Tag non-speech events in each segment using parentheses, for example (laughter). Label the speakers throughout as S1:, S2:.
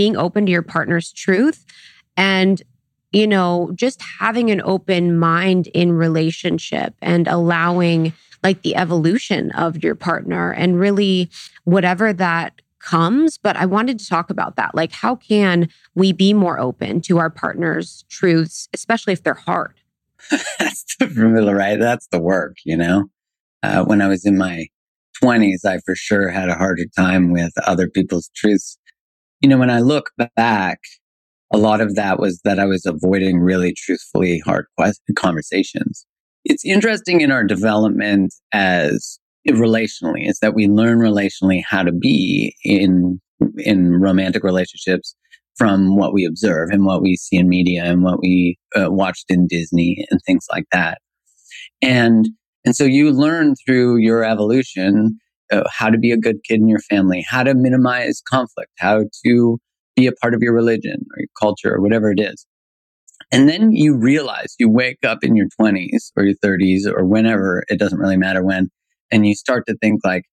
S1: being open to your partner's truth and you know, just having an open mind in relationship and allowing like the evolution of your partner and really whatever that comes. But I wanted to talk about that. Like, how can we be more open to our partner's truths, especially if they're hard? (laughs)
S2: That's the formula, right? That's the work, you know? Uh, when I was in my 20s, I for sure had a harder time with other people's truths. You know, when I look back, a lot of that was that I was avoiding really truthfully hard conversations. It's interesting in our development as relationally is that we learn relationally how to be in in romantic relationships from what we observe and what we see in media and what we uh, watched in Disney and things like that. And and so you learn through your evolution uh, how to be a good kid in your family, how to minimize conflict, how to be a part of your religion or your culture or whatever it is. And then you realize you wake up in your 20s or your 30s or whenever, it doesn't really matter when, and you start to think like,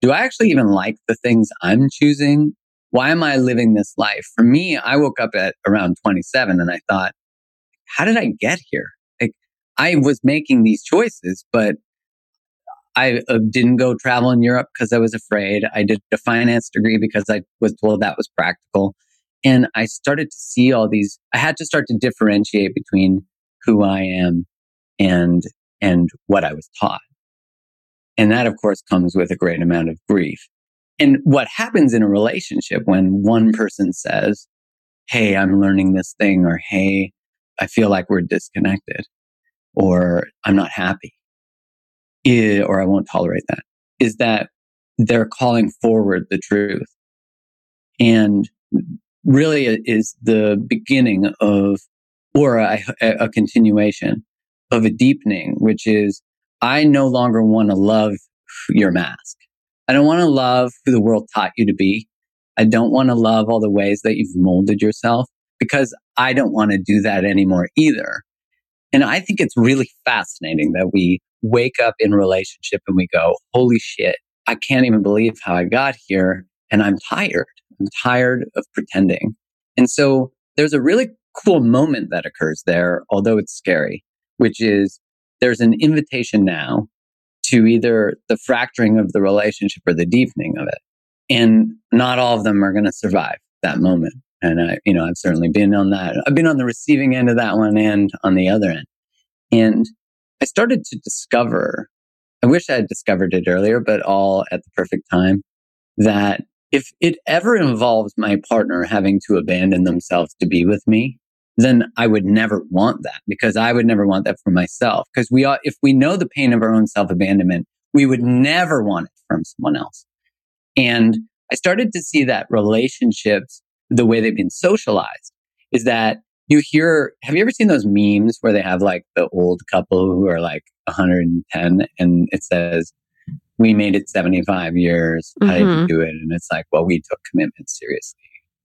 S2: do I actually even like the things I'm choosing? Why am I living this life? For me, I woke up at around 27 and I thought, how did I get here? Like I was making these choices, but I uh, didn't go travel in Europe because I was afraid. I did a finance degree because I was told that was practical. And I started to see all these, I had to start to differentiate between who I am and, and what I was taught. And that, of course, comes with a great amount of grief. And what happens in a relationship when one person says, Hey, I'm learning this thing, or Hey, I feel like we're disconnected, or I'm not happy, or I won't tolerate that, is that they're calling forward the truth. And really is the beginning of, or a, a continuation of a deepening, which is I no longer want to love your mask. I don't want to love who the world taught you to be. I don't want to love all the ways that you've molded yourself because I don't want to do that anymore either. And I think it's really fascinating that we wake up in relationship and we go, holy shit, I can't even believe how I got here and I'm tired. I'm tired of pretending. And so there's a really cool moment that occurs there, although it's scary, which is there's an invitation now to either the fracturing of the relationship or the deepening of it. And not all of them are going to survive that moment. And I, you know, I've certainly been on that. I've been on the receiving end of that one and on the other end. And I started to discover, I wish I had discovered it earlier, but all at the perfect time, that if it ever involves my partner having to abandon themselves to be with me, then I would never want that because I would never want that for myself. Because we are, if we know the pain of our own self abandonment, we would never want it from someone else. And I started to see that relationships, the way they've been socialized is that you hear, have you ever seen those memes where they have like the old couple who are like 110 and it says, we made it 75 years. Mm-hmm. How did you do it? And it's like, well, we took commitment seriously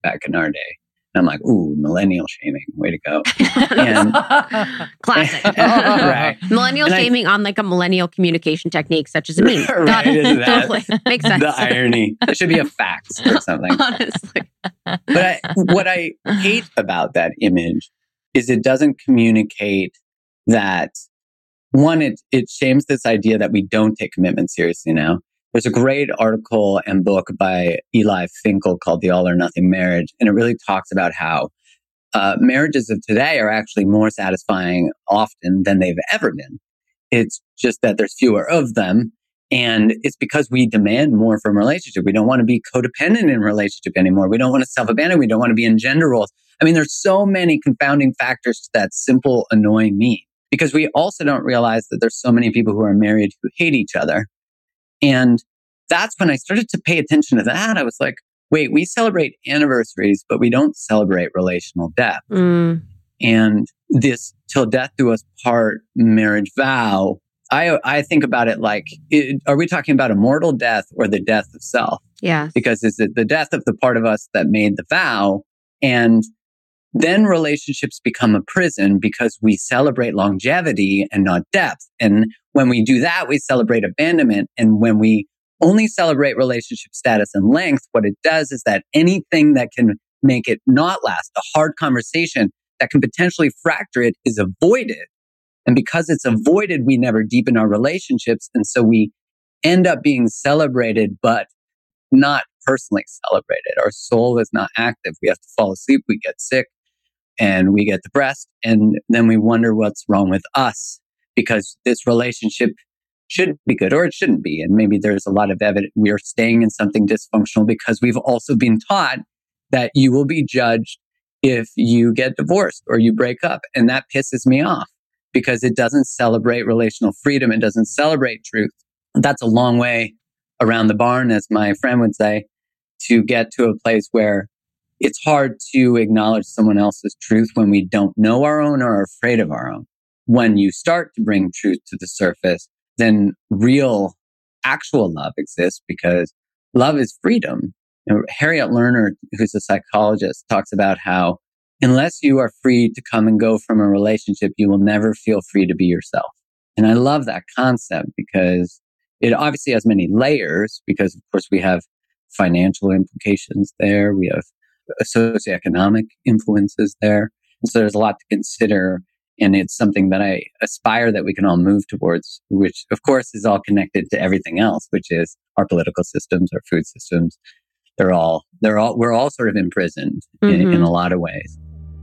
S2: back in our day. And I'm like, ooh, millennial shaming. Way to go.
S1: And, (laughs) Classic. (laughs) right. (laughs) Millennial and shaming I, on like a millennial communication technique, such as a meme.
S2: right, Got it. totally. Makes sense. The irony. It should be a fax or something. Honestly. But I, what I hate about that image is it doesn't communicate that one, it, it shames this idea that we don't take commitment seriously now. There's a great article and book by Eli Finkel called The All or Nothing Marriage. And it really talks about how uh, marriages of today are actually more satisfying often than they've ever been. It's just that there's fewer of them. And it's because we demand more from relationship. We don't want to be codependent in relationship anymore. We don't want to self-abandon. We don't want to be in gender roles. I mean, there's so many confounding factors to that simple, annoying meme because we also don't realize that there's so many people who are married who hate each other. And that's when I started to pay attention to that. I was like, wait, we celebrate anniversaries, but we don't celebrate relational death. Mm. And this till death do us part marriage vow, I, I think about it like, it, are we talking about a mortal death or the death of self?
S1: Yeah.
S2: Because is it the death of the part of us that made the vow? And then relationships become a prison because we celebrate longevity and not depth. And when we do that, we celebrate abandonment. And when we only celebrate relationship status and length, what it does is that anything that can make it not last. The hard conversation that can potentially fracture it is avoided. And because it's avoided, we never deepen our relationships. And so we end up being celebrated, but not personally celebrated. Our soul is not active. We have to fall asleep. We get sick and we get depressed. And then we wonder what's wrong with us because this relationship should be good or it shouldn't be. And maybe there's a lot of evidence we are staying in something dysfunctional because we've also been taught that you will be judged if you get divorced or you break up. And that pisses me off because it doesn't celebrate relational freedom. It doesn't celebrate truth. That's a long way around the barn, as my friend would say, to get to a place where it's hard to acknowledge someone else's truth when we don't know our own or are afraid of our own. When you start to bring truth to the surface, then real, actual love exists because love is freedom. You know, Harriet Lerner, who's a psychologist, talks about how unless you are free to come and go from a relationship, you will never feel free to be yourself. And I love that concept because it obviously has many layers because of course we have financial implications there. We have socioeconomic influences there. And so there's a lot to consider and it's something that I aspire that we can all move towards, which of course is all connected to everything else, which is our political systems, our food systems. They're all, they're all, we're all sort of imprisoned mm-hmm. in, in, mm-hmm. a lot of ways.